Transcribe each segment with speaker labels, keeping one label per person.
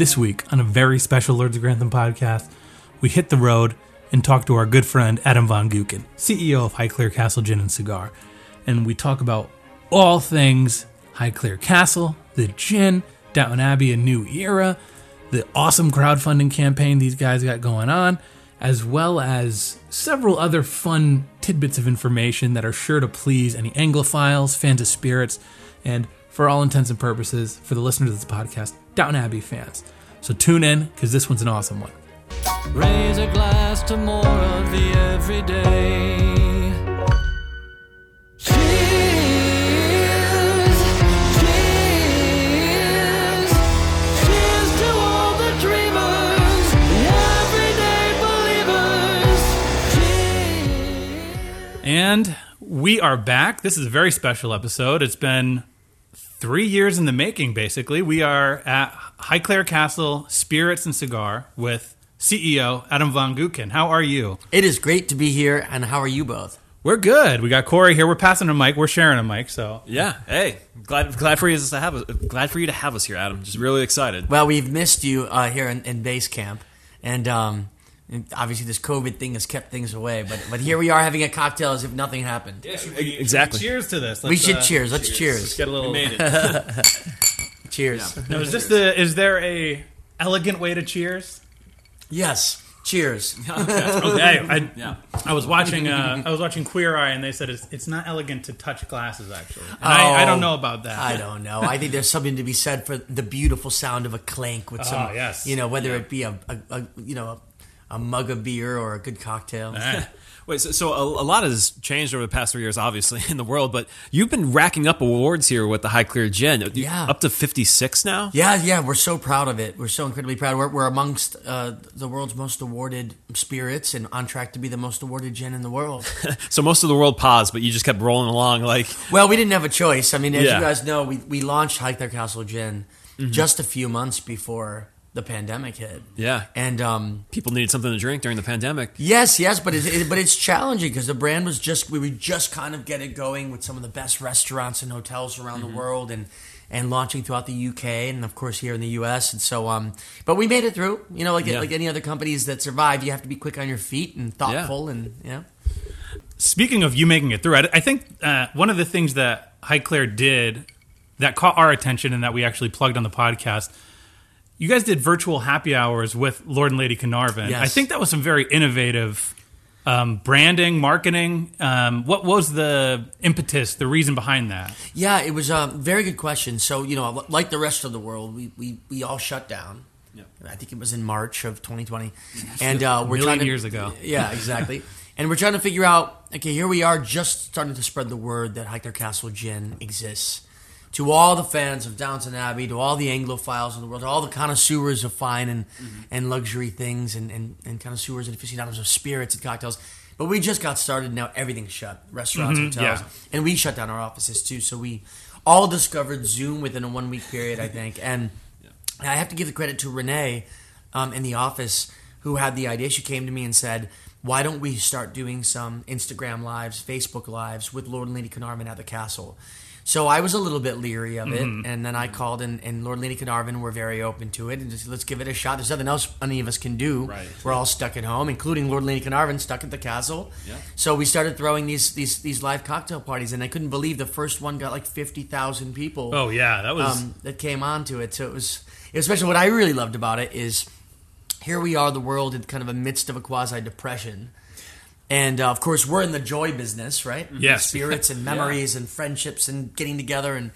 Speaker 1: This week, on a very special Lords of Grantham podcast, we hit the road and talk to our good friend Adam Von Gootkin, CEO of Highclere Castle Gin and Cigar. And we talk about all things Highclere Castle, the gin, Downton Abbey, a new era, the awesome crowdfunding campaign these guys got going on, as well as several other fun tidbits of information that are sure to please any Anglophiles, fans of spirits, and for all intents and purposes, for the listeners of this podcast, Downton Abbey fans. So tune in because this one's an awesome one.
Speaker 2: Raise a glass to more of the everyday. Cheers, cheers, cheers to all the dreamers, the everyday believers. Cheers.
Speaker 1: And we are back. This is a very special episode. It's been three years in the making, basically. We are at Highclere Castle Spirits and Cigar with CEO Adam Von Gootkin. How are you?
Speaker 3: It is great to be here, and how are you both?
Speaker 1: We're good. We got Corey here. We're passing a mic. We're sharing a mic. So
Speaker 4: Yeah. Hey, glad glad for you to have us. Glad for you to have us here, Adam. Just really excited.
Speaker 3: Well, we've missed you uh, here in, in base camp, and, um, and obviously this COVID thing has kept things away. But but here we are having a cocktail as if nothing happened.
Speaker 4: Exactly.
Speaker 1: cheers to this.
Speaker 3: we
Speaker 1: Let's,
Speaker 3: should
Speaker 1: uh,
Speaker 3: cheers. Let's cheers.
Speaker 1: Get a little.
Speaker 4: We made it.
Speaker 3: Cheers.
Speaker 1: Now, is this the? Is there a elegant way to cheers?
Speaker 3: Yes. Cheers.
Speaker 1: Okay, I,
Speaker 4: Yeah.
Speaker 1: I was watching. Uh, I was watching Queer Eye, and they said it's, it's not elegant to touch glasses. Actually, and I, I don't know about that.
Speaker 3: Oh, I don't know. I think there's something to be said for the beautiful sound of a clank with some,
Speaker 1: Ah, yes.
Speaker 3: you know, whether it be a, a, a you know a, a mug of beer or a good cocktail.
Speaker 4: Wait, so, so a, a lot has changed over the past three years, obviously, in the world. But you've been racking up awards here with the Highclere Gin. You-
Speaker 3: Yeah.
Speaker 4: Up to fifty six now.
Speaker 3: Yeah, yeah, we're so proud of it. We're so incredibly proud. We're, we're amongst uh, the world's most awarded spirits and on track to be the most awarded gin in the world.
Speaker 4: So most of the world paused, but you just kept rolling along. Like,
Speaker 3: well, we didn't have a choice. I mean, as
Speaker 4: Yeah.
Speaker 3: you guys know, we, we launched Highclere Castle Gin
Speaker 4: Mm-hmm.
Speaker 3: just a few months before the pandemic hit.
Speaker 4: yeah,
Speaker 3: And um,
Speaker 4: people needed something to drink during the pandemic.
Speaker 3: yes, yes, but it, it, but it's challenging because the brand was just we were just kind of getting it going with some of the best restaurants and hotels around
Speaker 4: Mm-hmm.
Speaker 3: the world and and launching throughout the UK and of course here in the US and so um but we made it through you know like
Speaker 4: Yeah.
Speaker 3: like any other companies that survive you have to be quick on your feet and thoughtful and you know
Speaker 1: Speaking of you making it through, I, I think uh, one of the things that Highclere did that caught our attention and that we actually plugged on the podcast, you guys did virtual happy hours with Lord and Lady Carnarvon.
Speaker 3: Yes.
Speaker 1: I think that was some very innovative um, branding, marketing. Um, what was the impetus, the reason behind that?
Speaker 3: Yeah, it was a very good question. So, you know, like the rest of the world, we, we, we all shut down.
Speaker 4: Yeah.
Speaker 3: I think it was in March of 2020. And uh, we're
Speaker 1: million
Speaker 3: trying to,
Speaker 1: years ago.
Speaker 3: Yeah, exactly. and we're trying to figure out okay, here we are just starting to spread the word that Highclere Castle Gin exists. To all the fans of Downton Abbey, to all the Anglophiles in the world, to all the connoisseurs of fine and, and luxury things, and, and, and connoisseurs and aficionados of spirits and cocktails. But we just got started. Now everything's shut. Restaurants, hotels,
Speaker 1: yeah.
Speaker 3: and we shut down our offices too. So we all discovered Zoom within a one week period, I think. And I have to give the credit to Renee um, in the office who had the idea. She came to me and said, "Why don't we start doing some Instagram lives, Facebook lives with Lord and Lady Carnarvon at the castle?" So I was a little bit leery of it, and then I called, and, and Lord Lady Carnarvon were very open to it, and just let's give it a shot. There's nothing else any of us can do.
Speaker 4: Right.
Speaker 3: We're all stuck at home, including Lord Lady Carnarvon stuck at the castle.
Speaker 4: Yeah.
Speaker 3: So we started throwing these these these live cocktail parties, and I couldn't believe the first one got like fifty thousand people
Speaker 1: Oh yeah, that was
Speaker 3: um, that came onto it. So it was, especially. What I really loved about it is here we are, the world in kind of a midst of a quasi depression. And uh, of course, we're in the joy business, right?
Speaker 1: Yes.
Speaker 3: spirits and memories and friendships and getting together and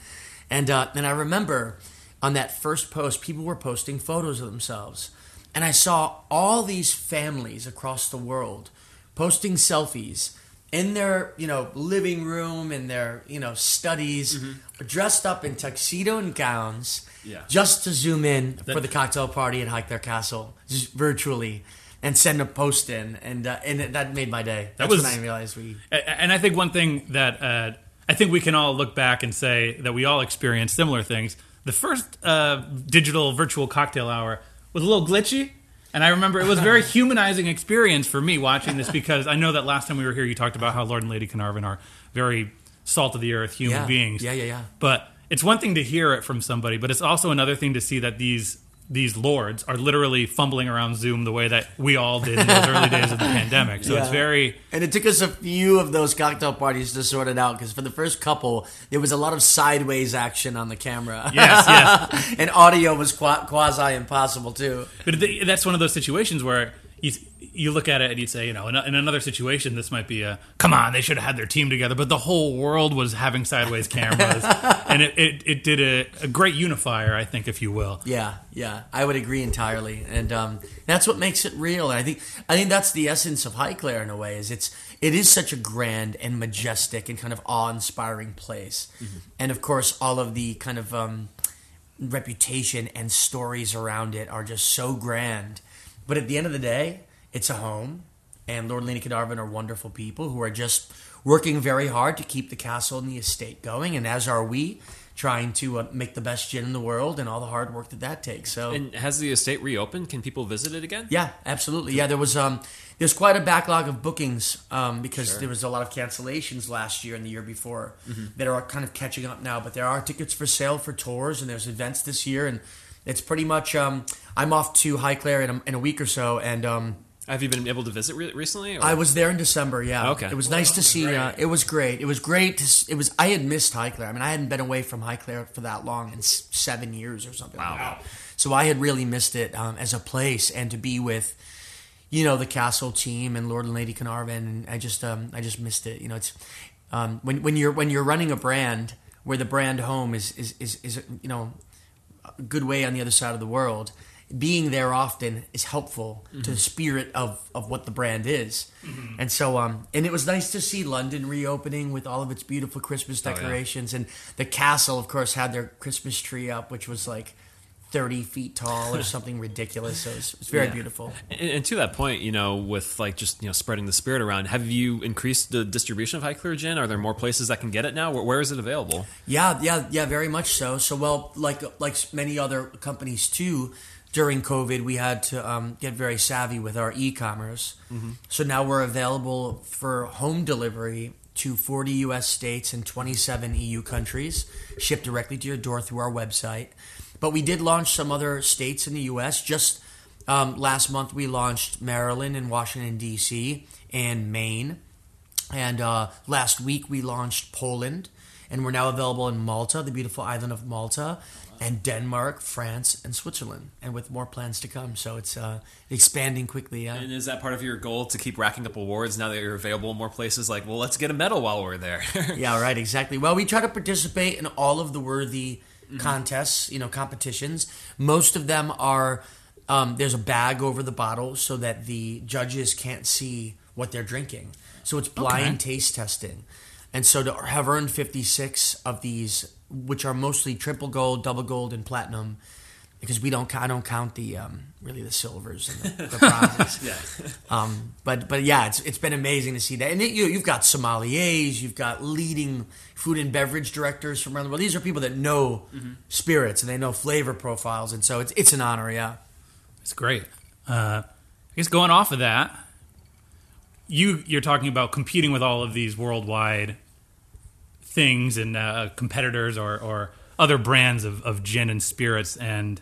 Speaker 3: and uh, and I remember on that first post, people were posting photos of themselves, and I saw all these families across the world posting selfies in their you know living room in their you know studies dressed up in tuxedo and gowns
Speaker 4: Yeah.
Speaker 3: just to zoom in for the cocktail party at Highclere Castle just virtually and send a post in and uh, and that made my day that's
Speaker 1: was-
Speaker 3: when I realized we
Speaker 1: And I think one thing that uh, I think we can all look back and say that we all experienced similar things. The first uh, digital virtual cocktail hour was a little glitchy. And I remember it was a very humanizing experience for me watching this because I know that last time we were here, you talked about how Lord and Lady Carnarvon are very salt of the earth human
Speaker 3: Yeah.
Speaker 1: beings.
Speaker 3: Yeah, yeah, yeah.
Speaker 1: But it's one thing to hear it from somebody, but it's also another thing to see that these these lords are literally fumbling around Zoom the way that we all did in those early days of the pandemic. So it's very
Speaker 3: And it took us a few of those cocktail parties to sort it out because for the first couple, there was a lot of sideways action on the camera.
Speaker 1: yes, yes.
Speaker 3: and audio was quasi impossible too.
Speaker 1: But that's one of those situations where you you look at it and you'd say, you know, in, a, in another situation, this might be a come on, they should have had their team together. But the whole world was having sideways cameras, and it, it, it did a, a great unifier, I think, if you will.
Speaker 3: Yeah, yeah, I would agree entirely, and um, that's what makes it real. And I think I think that's the essence of Highclere in a way. Is it's it is such a grand and majestic and kind of awe-inspiring place, and of course, all of the kind of um, reputation and stories around it are just so grand. But at the end of the day, it's a home, and Lord Lena Carnarvon are wonderful people who are just working very hard to keep the castle and the estate going, and as are we, trying to uh, make the best gin in the world and all the hard work that that takes. So.
Speaker 4: And has the estate reopened? Can people visit it again?
Speaker 3: yeah, absolutely. Yeah, there was um, there's quite a backlog of bookings um, because there was a lot of cancellations last year and the year before that are kind of catching up now. But there are tickets for sale for tours and there's events this year and it's pretty much. Um, I'm off to Highclere in a, in a week or so and um,
Speaker 4: Have you been able to visit re- recently? or-
Speaker 3: I was there in December. Yeah.
Speaker 4: Okay.
Speaker 3: It was nice to see. Uh, it was great. It was great. To, it was. I had missed Highclere. I mean, I hadn't been away from Highclere for that long in s- seven years or something. Wow. Like that. So I had really missed it um, as a place and to be with, you know, the castle team and Lord and Lady Carnarvon. And I just, um, I just missed it. You know, it's um, when when you're when you're running a brand where the brand home is is is, is you know a good way on the other side of the world. Being there often is helpful to the spirit of, of what the brand is, and so um and it was nice to see London reopening with all of its beautiful Christmas
Speaker 4: yeah.
Speaker 3: decorations, and the castle, of course, had their Christmas tree up, which was like thirty feet tall or something ridiculous. So it was, it very
Speaker 4: Yeah.
Speaker 3: beautiful.
Speaker 4: And, and to that point, you know, with like just you know spreading the spirit around, have you increased the distribution of Highclere Gin? Are there more places that can get it now? Where, where is it available?
Speaker 3: Yeah, yeah, yeah, very much so. So, well, like like many other companies too, during COVID, we had to um, get very savvy with our e-commerce. So now we're available for home delivery to 40 U.S. states and 27 EU countries, shipped directly to your door through our website. But we did launch some other states in the U.S. Just um, last month, we launched Maryland and Washington D.C. and Maine. And uh, last week we launched Poland, and we're now available in Malta, the beautiful island of Malta, and Denmark, France, and Switzerland, and with more plans to come. So it's uh, expanding quickly. Yeah.
Speaker 4: And is that part of your goal to keep racking up awards now that you're available in more places? Like, well, let's get a medal while we're there.
Speaker 3: Yeah, right, exactly. Well, we try to participate in all of the worthy contests, you know, competitions. Most of them are um, there's a bag over the bottle so that the judges can't see what they're drinking. So it's blind taste testing. And so to have earned 56 of these, which are mostly triple gold, double gold, and platinum, because we don't, I don't count the um, really the silvers and the, the bronzes.
Speaker 4: yeah.
Speaker 3: Um, but but yeah, it's it's been amazing to see that. And it, you you've got sommeliers, you've got leading food and beverage directors from around the world. These are people that know spirits and they know flavor profiles, and so it's it's an honor. Yeah.
Speaker 1: It's great. Uh, I guess going off of that, you you're talking about competing with all of these worldwide things and uh, competitors or, or other brands of, of gin and spirits. And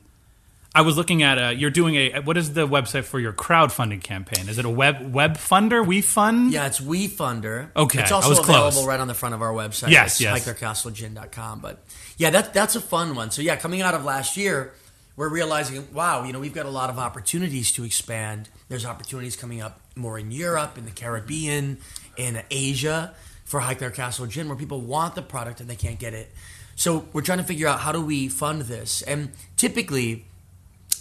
Speaker 1: I was looking at uh, you're doing a what is the website for your crowdfunding campaign? Is it a web web funder? We fund?
Speaker 3: Yeah, it's WeFunder.
Speaker 1: Okay,
Speaker 3: it's
Speaker 1: I
Speaker 3: also
Speaker 1: was
Speaker 3: available
Speaker 1: close.
Speaker 3: right on the front of our website.
Speaker 1: Yes,
Speaker 3: it's
Speaker 1: yes.
Speaker 3: HighclereCastleGin.com. But yeah, that that's a fun one. So yeah, coming out of last year, we're realizing, wow, you know, we've got a lot of opportunities to expand. There's opportunities coming up more in Europe, in the Caribbean, in Asia for Highclere Castle Gin, where people want the product and they can't get it. So we're trying to figure out how do we fund this. And typically,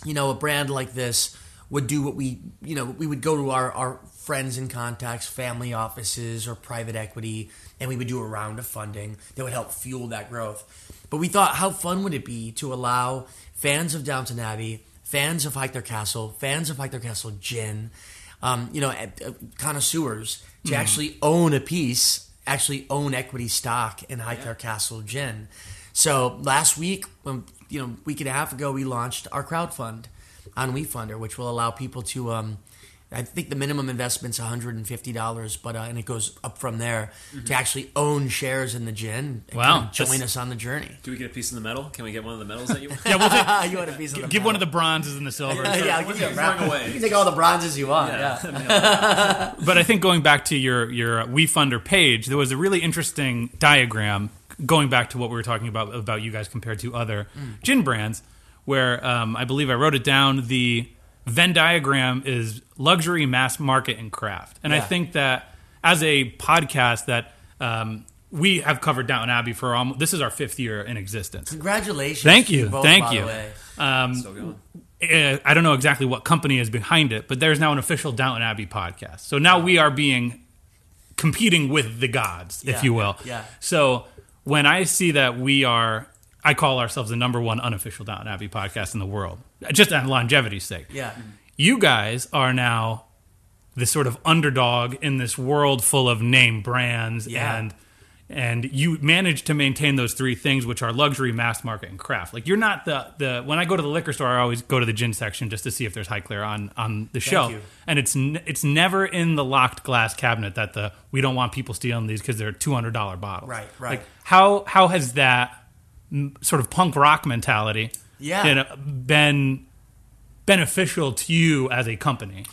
Speaker 3: you know, a brand like this would do what we, you know, we would go to our, our friends and contacts, family offices, or private equity, and we would do a round of funding that would help fuel that growth. But we thought, how fun would it be to allow fans of Downton Abbey, fans of Highclere Castle, fans of Highclere Castle gin, um, you know, uh, uh, connoisseurs to actually own a piece, actually own equity stock in Highclere Castle gin. So last week, um, you know, week and a half ago, we launched our crowd fund on WeFunder, which will allow people to um, I think the minimum investment's one hundred and fifty dollars, but uh, and it goes up from there to actually own shares in the gin. and
Speaker 1: Wow.
Speaker 3: kind of join
Speaker 1: That's-
Speaker 3: us on the journey.
Speaker 4: Do we get a piece of the medal? Can we get one of the medals that you?
Speaker 1: Yeah, we'll take,
Speaker 3: you want a piece of the
Speaker 1: give one of the bronzes and the silvers.
Speaker 3: yeah, I'll give you a
Speaker 4: Throwing away.
Speaker 3: You can take all the bronzes you want. Yeah.
Speaker 1: But I think going back to your your WeFunder page, there was a really interesting diagram going back to what we were talking about about you guys compared to other gin brands, where um, I believe I wrote it down. The Venn diagram is luxury, mass market, and craft, and I think that as a podcast that um, we have covered Downton Abbey for almost this is our fifth year in existence.
Speaker 3: Congratulations.
Speaker 1: Thank
Speaker 3: to
Speaker 1: you,
Speaker 3: both,
Speaker 1: thank
Speaker 3: by the
Speaker 1: you.
Speaker 3: way.
Speaker 4: Still going.
Speaker 1: uh, I don't know exactly what company is behind it, but there's now an official Downton Abbey podcast. So now we are being competing with the gods, if you will.
Speaker 3: yeah.
Speaker 1: So when I see that we are, I call ourselves the number one unofficial Downton Abbey podcast in the world, just on longevity's sake.
Speaker 3: Yeah.
Speaker 1: You guys are now the sort of underdog in this world full of name brands
Speaker 3: Yeah.
Speaker 1: and and you manage to maintain those three things which are luxury mass market and craft like you're not the the when i go to the liquor store i always go to the gin section just to see if there's highclere on on the shelf
Speaker 3: you.
Speaker 1: and it's n- it's never in the locked glass cabinet that the we don't want people stealing these because they're $200 bottles
Speaker 3: Right, right.
Speaker 1: like how how has that sort of punk rock mentality
Speaker 3: Yeah.
Speaker 1: been beneficial to you as a company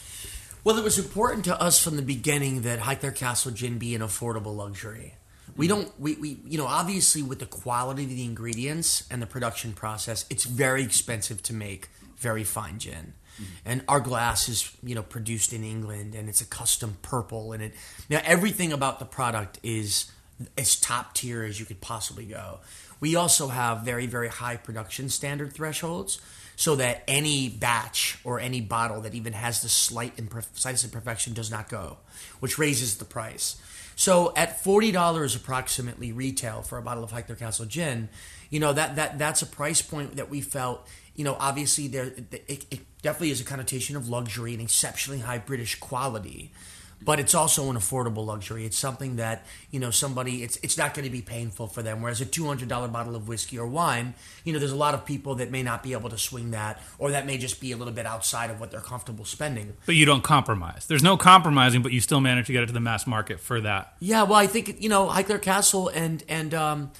Speaker 3: Well, it was important to us from the beginning that Highclere Castle Gin be an affordable luxury. We mm. don't, we, we, you know, obviously with the quality of the ingredients and the production process, it's very expensive to make very fine gin. Mm-hmm. And our glass is, you know, produced in England and it's a custom purple and it, now everything about the product is as top tier as you could possibly go. We also have very, very high production standard thresholds so that any batch or any bottle that even has the slight imperf- imperfection does not go, which raises the price. So at forty dollars approximately retail for a bottle of Highclere Castle gin, you know that that that's a price point that we felt. You know, obviously there it, it definitely is a connotation of luxury and exceptionally high British quality but it's also an affordable luxury. It's something that you know somebody. It's it's not going to be painful for them. Whereas a two hundred dollar bottle of whiskey or wine, you know, there's a lot of people that may not be able to swing that, or that may just be a little bit outside of what they're comfortable spending.
Speaker 1: but you don't compromise. There's no compromising, but you still manage to get it to the mass market for that.
Speaker 3: Yeah, well, I think you know Highclere Castle and and um,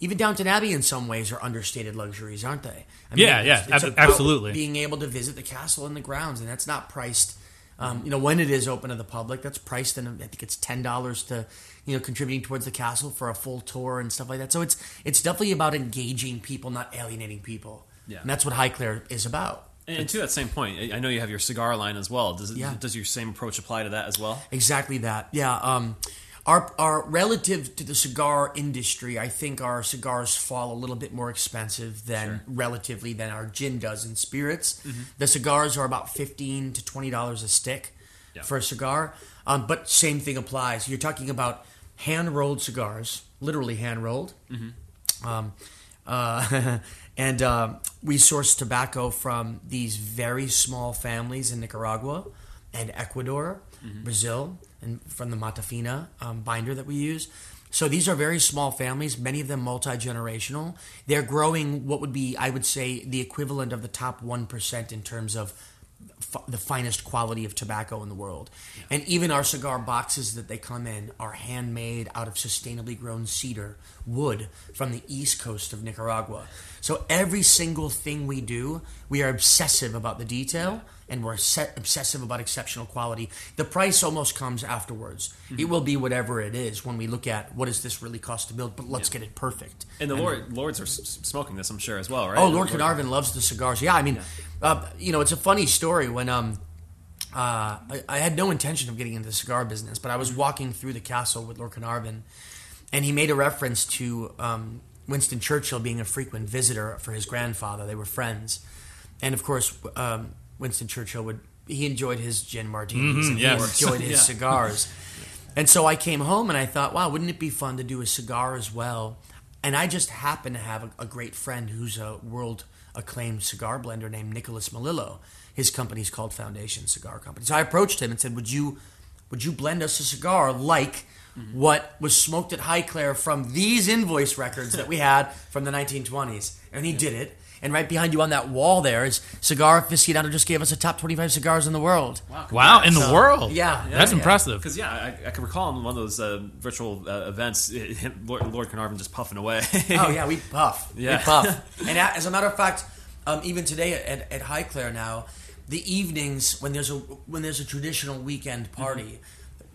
Speaker 3: even Downton Abbey in some ways are understated luxuries, aren't they? I
Speaker 1: Yeah, yeah,
Speaker 3: it's- it's
Speaker 1: ab- absolutely.
Speaker 3: Being able to visit the castle and the grounds, and that's not priced. Um, you know, when it is open to the public, that's priced, and I think it's ten dollars to, you know, contributing towards the castle for a full tour and stuff like that. So it's it's definitely about engaging people, not alienating people.
Speaker 4: Yeah.
Speaker 3: and that's what Highclere is about.
Speaker 4: And, and to that same point, I- I know you have your cigar line as well. Does it,
Speaker 3: Yeah.
Speaker 4: does your same approach apply to that as well?
Speaker 3: Exactly that. Yeah. Um, our our relative to the cigar industry, I think our cigars fall a little bit more expensive than relatively than our gin does in spirits. The cigars are about fifteen to twenty dollars a stick
Speaker 4: Yeah.
Speaker 3: for a cigar. Um, but same thing applies. You're talking about hand rolled cigars, literally hand rolled. Um, uh, and um we source tobacco from these very small families in Nicaragua and Ecuador, Brazil, and from the Mata Fina um, binder that we use. So these are very small families, many of them multi generational. They're growing what would be, I would say, the equivalent of the top 1% in terms of f- the finest quality of tobacco in the world. And even our cigar boxes that they come in are handmade out of sustainably grown cedar wood from the east coast of Nicaragua. So every single thing we do, we are obsessive about the detail and we're se- obsessive about exceptional quality. The price almost comes afterwards. Mm-hmm. It will be whatever it is when we look at what does this really cost to build, but let's get it perfect.
Speaker 4: And the Lord, Lords are s- smoking this, I'm sure, as well, right?
Speaker 3: Oh, Lord Carnarvon loves the cigars. Yeah, I mean, Uh, you know, it's a funny story when um, uh, I, I had no intention of getting into the cigar business, but I was walking through the castle with Lord Carnarvon, and he made a reference to um, Winston Churchill being a frequent visitor for his grandfather. They were friends, and of course, um, Winston Churchill would he enjoyed his gin martinis and
Speaker 1: yes.
Speaker 3: he enjoyed his cigars. And so I came home and I thought, wow, wouldn't it be fun to do a cigar as well? And I just happen to have a, a great friend who's a world acclaimed cigar blender named Nicholas Melillo. His company is called Foundation Cigar Company. So I approached him and said, "Would you, would you blend us a cigar like mm-hmm. what was smoked at Highclere from these invoice records that we had from the 1920s?" And he did it. And right behind you on that wall there is Cigar Aficionado just gave us a top 25 cigars in the world.
Speaker 1: Wow, wow in the world.
Speaker 3: Yeah, yeah,
Speaker 1: that's
Speaker 3: yeah.
Speaker 1: impressive.
Speaker 4: Because yeah, I, I can recall in one of those uh, virtual uh, events, it, him, Lord, Lord Carnarvon just puffing away.
Speaker 3: Oh yeah, we puff.
Speaker 4: Yeah.
Speaker 3: We puff. and as a matter of fact, um, even today at, at Highclere now, the evenings when there's a when there's a traditional weekend party,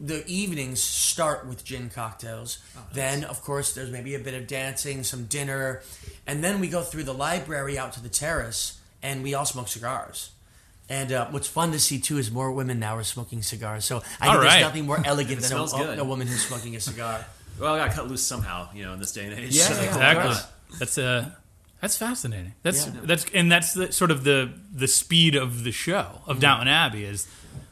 Speaker 3: the evenings start with gin cocktails. Then of course there's maybe a bit of dancing, some dinner, and then we go through the library out to the terrace, and we all smoke cigars. And uh, what's fun to see too is more women now are smoking cigars. So I
Speaker 1: All
Speaker 3: think
Speaker 1: right.
Speaker 3: there's nothing more elegant than a,
Speaker 4: smells
Speaker 3: a woman who's smoking a cigar.
Speaker 4: well, I got cut loose somehow, you know, in this day and age.
Speaker 3: Yeah,
Speaker 4: So-
Speaker 3: yeah.
Speaker 1: Exactly.
Speaker 3: Right.
Speaker 1: That's uh that's fascinating. That's
Speaker 3: Yeah.
Speaker 1: that's and that's the, sort of the the speed of the show of Downton Abbey is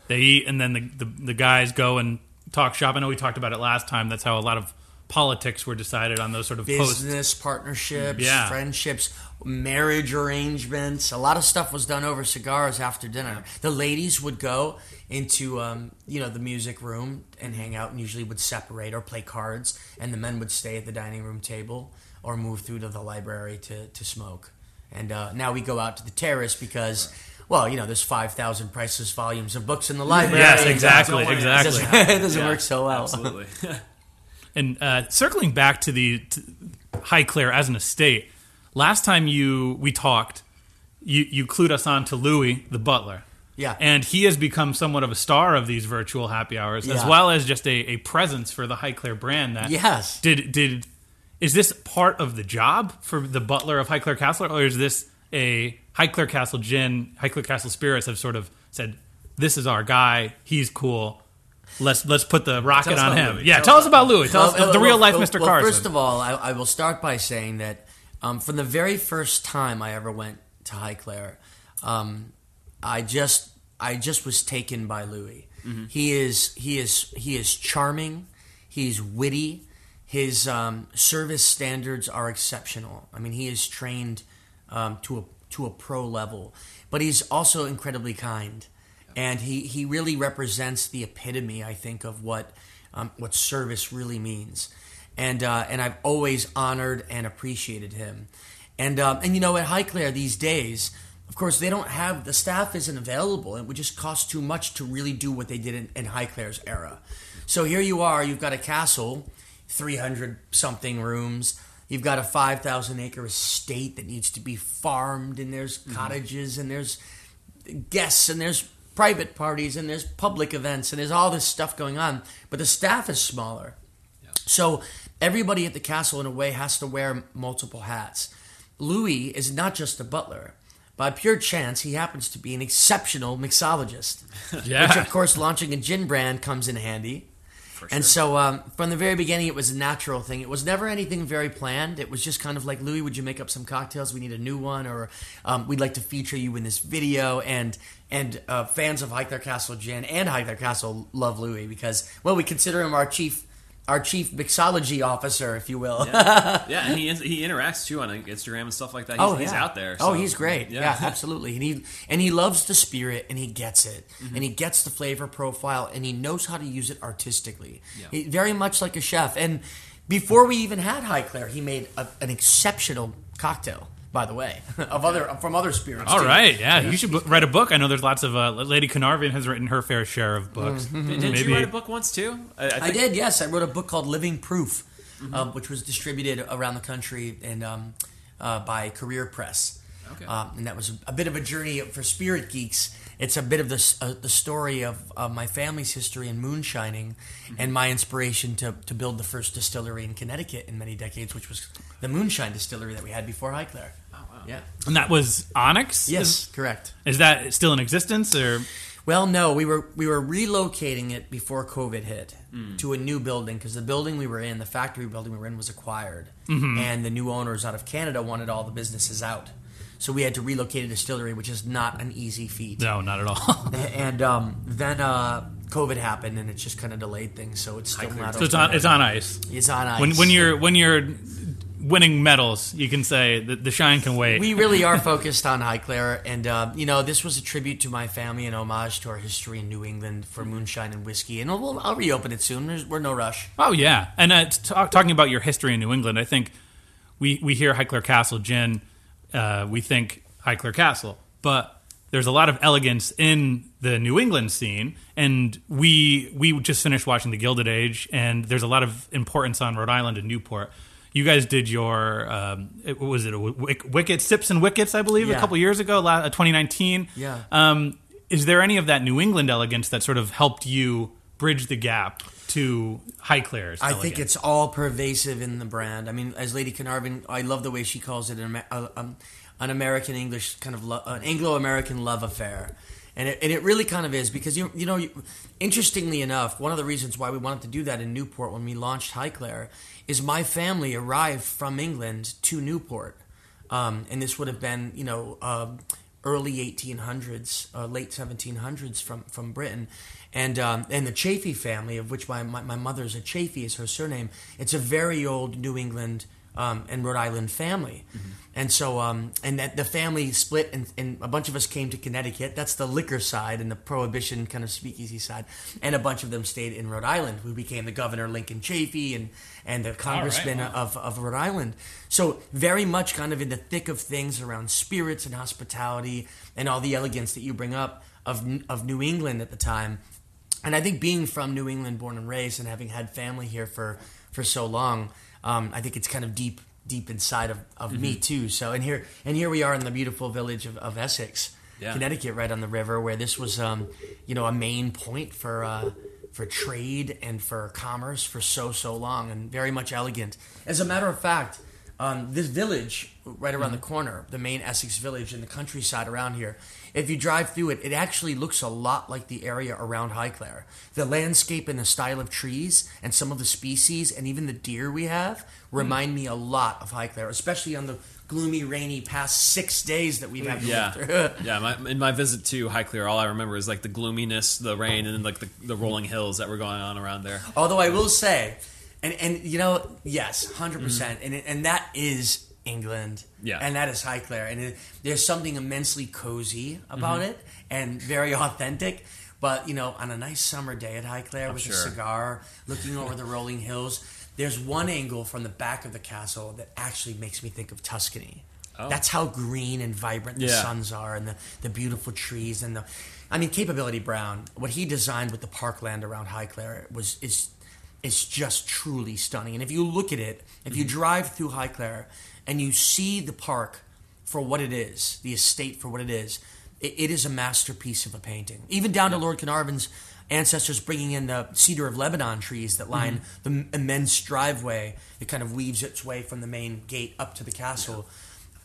Speaker 1: they eat and then the, the the guys go and talk shop. I know we talked about it last time. That's how a lot of politics were decided on those sort of posts.
Speaker 3: business partnerships,
Speaker 1: Yeah.
Speaker 3: friendships, marriage arrangements. A lot of stuff was done over cigars after dinner. The ladies would go into um, you know the music room and hang out, and usually would separate or play cards, and the men would stay at the dining room table or move through to the library to to smoke. And uh, now we go out to the terrace because. Well, you know, there's five thousand priceless volumes of books in the library.
Speaker 1: Yes,
Speaker 3: and, uh,
Speaker 1: exactly,
Speaker 3: It
Speaker 1: exactly.
Speaker 3: doesn't, it doesn't
Speaker 4: Yeah,
Speaker 3: work so well.
Speaker 4: Absolutely.
Speaker 1: And uh, circling back to the to Highclere as an estate, last time you we talked, you you clued us on to Louis the butler.
Speaker 3: Yeah.
Speaker 1: And he has become somewhat of a star of these virtual happy hours, as well as just a, a presence for the High Highclere brand. That
Speaker 3: Yes.
Speaker 1: did did is this part of the job for the butler of High Highclere Castle, or is this a Highclere Castle gin? Highclere Castle spirits have sort of said, "This is our guy. He's cool. Let's let's put the rocket on him."
Speaker 4: Louis.
Speaker 1: Yeah,
Speaker 4: Tell
Speaker 1: tell
Speaker 4: us
Speaker 1: about Louis. Tell us
Speaker 3: Well,
Speaker 1: the,
Speaker 3: well,
Speaker 1: real life
Speaker 3: well,
Speaker 1: Mr.
Speaker 3: well,
Speaker 1: Carson.
Speaker 3: First of all, I, I will start by saying that um, from the very first time I ever went to Highclere, um, I just I just was taken by Louis. He is he is he is charming. He's witty. His um, service standards are exceptional. I mean, he is trained um, to a to a pro level, but he's also incredibly kind, and he, he really represents the epitome, I think, of what um, what service really means, and uh, and I've always honored and appreciated him, and um, and you know at Highclere these days. Of course, they don't have the staff isn't available. It would just cost too much to really do what they did in, in Highclere's era. So here you are. You've got a castle, three hundred something rooms. You've got a five thousand acre estate that needs to be farmed, and there's mm-hmm. cottages, and there's guests, and there's private parties, and there's public events, and there's all this stuff going on. But the staff is smaller. So everybody at the castle, in a way, has to wear multiple hats. Louis is not just a butler. By pure chance, he happens to be an exceptional mixologist.
Speaker 1: Yeah.
Speaker 3: Which, of course, launching a gin brand comes in handy. And so, um, from the very beginning, it was a natural thing. It was never anything very planned. It was just kind of like, Louis, would you make up some cocktails? We need a new one, or um, we'd like to feature you in this video. And and uh, fans of Highclere Castle Gin and Highclere Castle love Louis because, well, we consider him our chief our chief mixology officer, if you will.
Speaker 4: yeah, and he he interacts too on Instagram and stuff like that. He's,
Speaker 3: Oh,
Speaker 4: he's out there.
Speaker 3: oh, he's great. Yeah. absolutely. And he and he loves the spirit, and he gets it,
Speaker 4: Mm-hmm.
Speaker 3: and he gets the flavor profile, and he knows how to use it artistically.
Speaker 4: Yeah.
Speaker 3: He- very much like a chef. And before we even had Highclere, he made a, an exceptional cocktail. By the way, of other from other spirits.
Speaker 1: All
Speaker 3: too.
Speaker 1: right, yeah, you should b- write a book. I know there's lots of uh, Lady Carnarvon has written her fair share of books.
Speaker 3: Mm-hmm.
Speaker 4: Didn't you write a book once too? I, I,
Speaker 3: I did, yes. I wrote a book called Living Proof,
Speaker 4: Mm-hmm.
Speaker 3: um, which was distributed around the country and um, uh, by Career Press.
Speaker 4: Okay.
Speaker 3: Um, and that was a, bit of a journey for spirit geeks. It's a bit of the, uh, the story of uh, my family's history in moonshining
Speaker 4: Mm-hmm.
Speaker 3: and my inspiration to, to build the first distillery in Connecticut in many decades, which was the Moonshine Distillery that we had before Highclere. Yeah.
Speaker 1: And that was Onyx.
Speaker 3: Yes, correct.
Speaker 1: Is, is that still in existence or?
Speaker 3: Well, no, we were we were relocating it before COVID hit to a new building because the building we were in, the factory building we were in, was acquired, and the new owners out of Canada wanted all the businesses out, so we had to relocate a distillery, which is not an easy feat.
Speaker 1: No, not at all.
Speaker 3: And um, then uh, COVID happened, and it just kind of delayed things, so it's still not.
Speaker 1: so it's on. It's on ice.
Speaker 3: It's on ice.
Speaker 1: When when you're when you're winning medals, you can say that the shine can wait.
Speaker 3: we really are focused on Highclere, and uh, you know this was a tribute to my family and homage to our history in New England for moonshine and whiskey. And we'll, I'll reopen it soon. There's, we're no rush.
Speaker 1: Oh yeah, and uh, talk, talking about your history in New England, I think we we hear Highclere Castle gin uh, we think Highclere Castle, but there's a lot of elegance in the New England scene, and we we just finished watching the Gilded Age, and there's a lot of importance on Rhode Island and Newport. You guys did your um, it, what was it a Wick- Wickets Sips and Wickets, I believe, a couple years ago, uh, 2019.
Speaker 3: Yeah.
Speaker 1: Um, is there any of that New England elegance that sort of helped you bridge the gap to Highclere's?
Speaker 3: I
Speaker 1: elegance?
Speaker 3: think it's all pervasive in the brand. I mean, as Lady Carnarvon, I love the way she calls it an, uh, um, an American English kind of lo- an Anglo American love affair, and it, and it really kind of is because you you know, you, interestingly enough, one of the reasons why we wanted to do that in Newport when we launched Highclere is my family arrived from England to Newport, um, and this would have been you know. Um, early 1800s, uh, late 1700s from, from Britain. And, um, and the Chafee family, of which my, my, my mother's a Chafee, is her surname. It's a very old New England um, and Rhode Island family. And so, um, and that the family split, and, and a bunch of us came to Connecticut. That's the liquor side and the prohibition kind of speakeasy side. And a bunch of them stayed in Rhode Island, We became the governor Lincoln Chafee and, and the congressman
Speaker 1: wow.
Speaker 3: of, of Rhode Island. So very much kind of in the thick of things around spirits and hospitality and all the elegance that you bring up of of New England at the time. And I think being from New England, born and raised, and having had family here for for so long, um, I think it's kind of deep deep inside of, of me too. So and here and here we are in the beautiful village of, of Essex,
Speaker 4: Yeah.
Speaker 3: Connecticut, right on the river, where this was um, you know a main point for. Uh, for trade and for commerce for so so long and very much elegant. As a matter of fact, um, this village right around the corner, the main Essex village in the countryside around here, if you drive through it, it actually looks a lot like the area around Highclere. The landscape and the style of trees and some of the species and even the deer we have remind me a lot of Highclere, especially on the gloomy, rainy past six days that we've had to
Speaker 4: Yeah, yeah. My, in my visit to Highclere, all I remember is like the gloominess, the rain, and then like the, the rolling hills that were going on around there.
Speaker 3: Although I will say, and and you know, yes, 100 percent, and and that is England,
Speaker 4: Yeah.
Speaker 3: and that is Highclere, and it, there's something immensely cozy about mm-hmm. it and very authentic. But you know, on a nice summer day at Highclere with
Speaker 4: sure.
Speaker 3: a cigar, looking over the rolling hills, there's one angle from the back of the castle that actually makes me think of Tuscany. Oh. That's how green and vibrant the
Speaker 4: Yeah.
Speaker 3: suns are, and the, the beautiful trees, and the, I mean, Capability Brown. What he designed with the parkland around Highclere was is is just truly stunning. And if you look at it, if you mm-hmm. drive through Highclere and you see the park for what it is, the estate for what it is, it, it is a masterpiece of a painting. Even down to Lord Carnarvon's ancestors bringing in the cedar of Lebanon trees that line mm-hmm. the immense driveway that kind of weaves its way from the main gate up to the castle.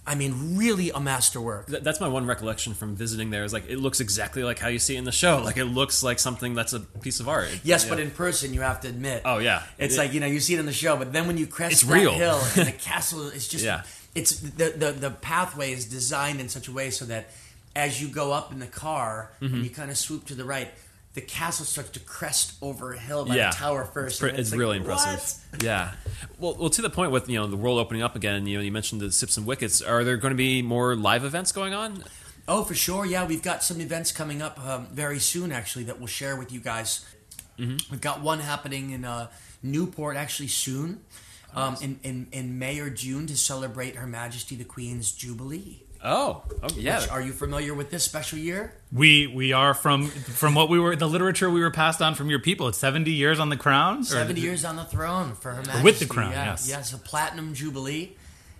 Speaker 3: I mean, really a masterwork.
Speaker 4: Th- That's my one recollection from visiting there. Is like it looks exactly like how you see it in the show. Like it looks like something that's a piece of art.
Speaker 3: Yes,
Speaker 4: Yeah.
Speaker 3: but in person, you have to admit.
Speaker 4: Oh, yeah.
Speaker 3: it's
Speaker 4: It-
Speaker 3: like you know you see it in the show, but then when you crest
Speaker 4: It's
Speaker 3: that
Speaker 4: real.
Speaker 3: hill and the castle is just
Speaker 4: Yeah.
Speaker 3: it's the, the the pathway is designed in such a way so that as you go up in the car
Speaker 4: Mm-hmm.
Speaker 3: and you kind of swoop to the right, the castle starts to crest over a hill by
Speaker 4: yeah,
Speaker 3: the tower first.
Speaker 4: It's, pre- it's really
Speaker 3: what?
Speaker 4: impressive. Yeah. Well, well, to the point with you know the world opening up again. You know, you mentioned the sips and wickets. Are there going to be more live events going on?
Speaker 3: Oh, for sure. Yeah, we've got some events coming up um, very soon, actually, that we'll share with you guys.
Speaker 4: Mm-hmm.
Speaker 3: We've got one happening in uh, Newport actually soon, um, in, in, in May or June to celebrate Her Majesty the Queen's Jubilee.
Speaker 4: Oh, oh yeah.
Speaker 3: Which, are you familiar with this special year?
Speaker 1: We we are from from what we were the literature we were passed on from your people. It's seventy years on the crown. Or-
Speaker 3: 70 years on the throne for Her Majesty.
Speaker 1: with the crown,
Speaker 3: yeah.
Speaker 1: yes.
Speaker 3: Yes, a platinum jubilee.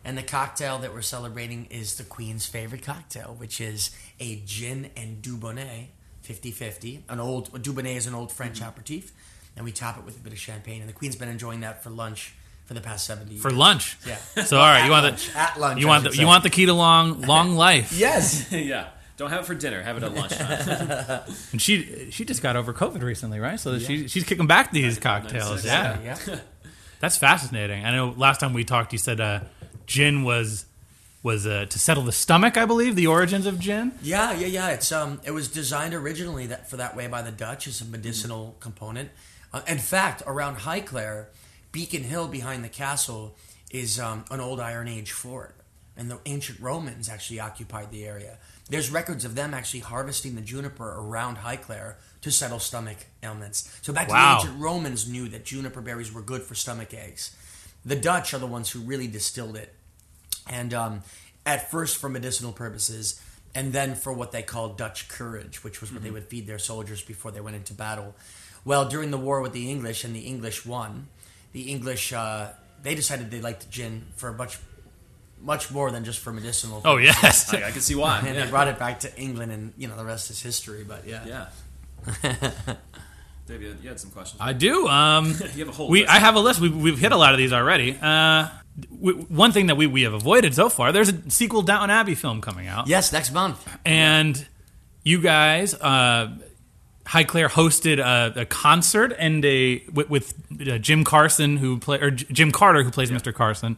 Speaker 3: And the cocktail that we're celebrating is the Queen's favorite cocktail, which is a gin and Dubonnet 50 50. An old, a Dubonnet is an old French
Speaker 1: Mm-hmm.
Speaker 3: aperitif. And we top it with a bit of champagne. And the Queen's been enjoying that for lunch for the past 70 years.
Speaker 1: for lunch.
Speaker 3: Yeah.
Speaker 1: So all right, you want
Speaker 3: lunch.
Speaker 1: the
Speaker 3: At lunch,
Speaker 1: you
Speaker 3: I
Speaker 1: want the
Speaker 3: say.
Speaker 1: you want the key to long long life.
Speaker 3: Yes.
Speaker 4: yeah. Don't have it for dinner. Have it at lunchtime.
Speaker 1: And she she just got over COVID recently, right? So she she's kicking back these cocktails.
Speaker 4: 96.
Speaker 1: Yeah.
Speaker 3: yeah.
Speaker 1: that's fascinating. I know last time we talked, you said uh, gin was was uh, to settle the stomach. I believe the origins of gin.
Speaker 3: Yeah, yeah, yeah. It's um, it was designed originally that for that way by the Dutch as a medicinal component. Uh, in fact, around Highclere, Beacon Hill behind the castle is um, an old Iron Age fort, and the ancient Romans actually occupied the area. There's records of them actually harvesting the juniper around Highclere to settle stomach ailments. So back
Speaker 1: Wow.
Speaker 3: to the ancient Romans knew that juniper berries were good for stomach aches. The Dutch are the ones who really distilled it and um, at first for medicinal purposes, and then for what they called Dutch courage, which was what they would feed their soldiers before they went into battle. Well, during the war with the English, and the English won, the English uh, they decided they liked gin for much, much more than just for medicinal.
Speaker 1: Oh yes.
Speaker 4: I, I can see why.
Speaker 3: and
Speaker 4: yeah.
Speaker 3: they brought it back to England, and you know the rest is history. But yeah,
Speaker 4: Yeah. Dave, you had, you had some questions.
Speaker 1: I do. Um,
Speaker 4: you have a whole
Speaker 1: we
Speaker 4: list.
Speaker 1: I have a list. We, we've hit a lot of these already. Uh, we, one thing that we, we have avoided so far. There's a sequel Downton Abbey film coming out,
Speaker 3: yes, next month.
Speaker 1: and you guys, uh, Highclere hosted a, a concert and a with, with uh, Jim Carson who play or J- Jim Carter who plays Mr. Carson.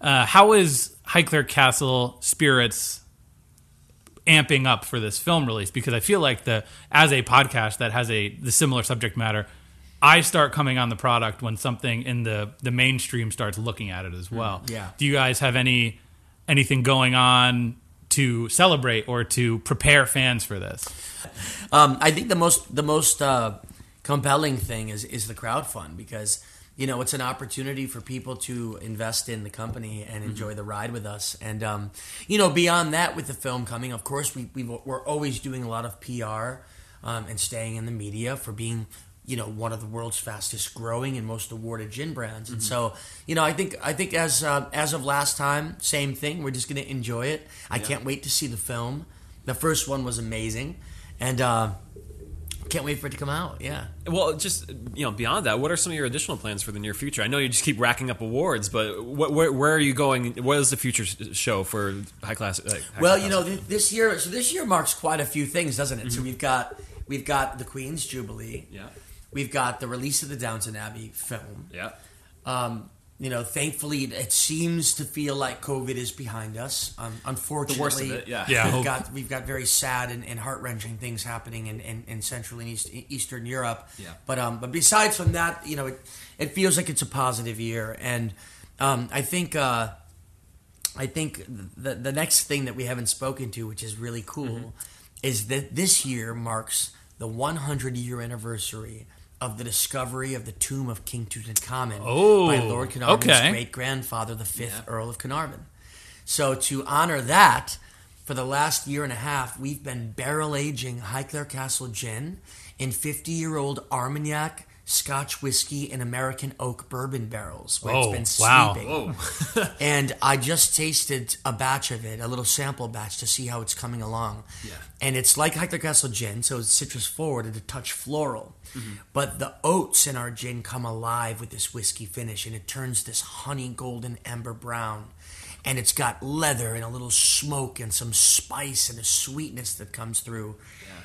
Speaker 1: Uh, how is Highclere Castle spirits amping up for this film release? Because I feel like the as a podcast that has a the similar subject matter, I start coming on the product when something in the the mainstream starts looking at it as well.
Speaker 3: Yeah.
Speaker 1: Do you guys have any anything going on to celebrate or to prepare fans for this?
Speaker 3: Um, I think the most the most uh, compelling thing is is the crowd fund because you know it's an opportunity for people to invest in the company and enjoy the ride with us. And um, you know, beyond that, with the film coming, of course, we, we we're always doing a lot of PR um, and staying in the media for being you know one of the world's fastest growing and most awarded gin brands. And so you know, I think I think as uh, as of last time, same thing. We're just going to enjoy it. I can't wait to see the film. The first one was amazing, and. Uh, can't wait for it to come out. Yeah.
Speaker 4: Well, just you know, beyond that, what are some of your additional plans for the near future? I know you just keep racking up awards, but what, where, where are you going? What is the future show for high class? Uh, High
Speaker 3: Well,
Speaker 4: Class
Speaker 3: you know, th- this year, so this year marks quite a few things, doesn't it? So we've got we've got the Queen's Jubilee.
Speaker 4: yeah,
Speaker 3: We've got the release of the Downton Abbey film.
Speaker 4: yeah,
Speaker 3: Um, you know, thankfully, it seems to feel like COVID is behind us. Um, unfortunately,
Speaker 4: it, yeah.
Speaker 1: Yeah,
Speaker 3: we've got we've got very sad and, and heart wrenching things happening in, in, in Central and East, Eastern Europe.
Speaker 4: Yeah.
Speaker 3: But um, but besides from that, you know, it, it feels like it's a positive year, and um, I think uh, I think the the next thing that we haven't spoken to, which is really cool,
Speaker 1: Mm-hmm.
Speaker 3: is that this year marks the 100 year anniversary of the discovery of the tomb of King Tutankhamun
Speaker 1: Oh,
Speaker 3: by Lord Carnarvon's
Speaker 1: okay.
Speaker 3: great grandfather, the fifth Earl of Carnarvon. So to honor that, for the last year and a half, we've been barrel aging Highclere Castle gin in 50 year old Armagnac Scotch whiskey and American oak bourbon barrels where
Speaker 1: Oh,
Speaker 3: it's been
Speaker 1: wow.
Speaker 3: sleeping. and I just tasted a batch of it, a little sample batch to see how it's coming along.
Speaker 4: Yeah.
Speaker 3: And it's like Highclere Castle gin, so it's citrus forward and a touch floral.
Speaker 4: Mm-hmm.
Speaker 3: But the oats in our gin come alive with this whiskey finish and it turns this honey golden amber brown. And it's got leather and a little smoke and some spice and a sweetness that comes through.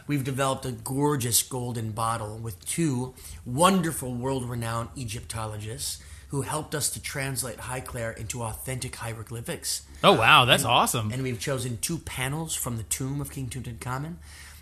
Speaker 3: We've developed a gorgeous golden bottle with two wonderful world renowned Egyptologists who helped us to translate Highclere into authentic hieroglyphics.
Speaker 1: Oh wow, that's awesome.
Speaker 3: And we've chosen two panels from the tomb of King Tutankhamun.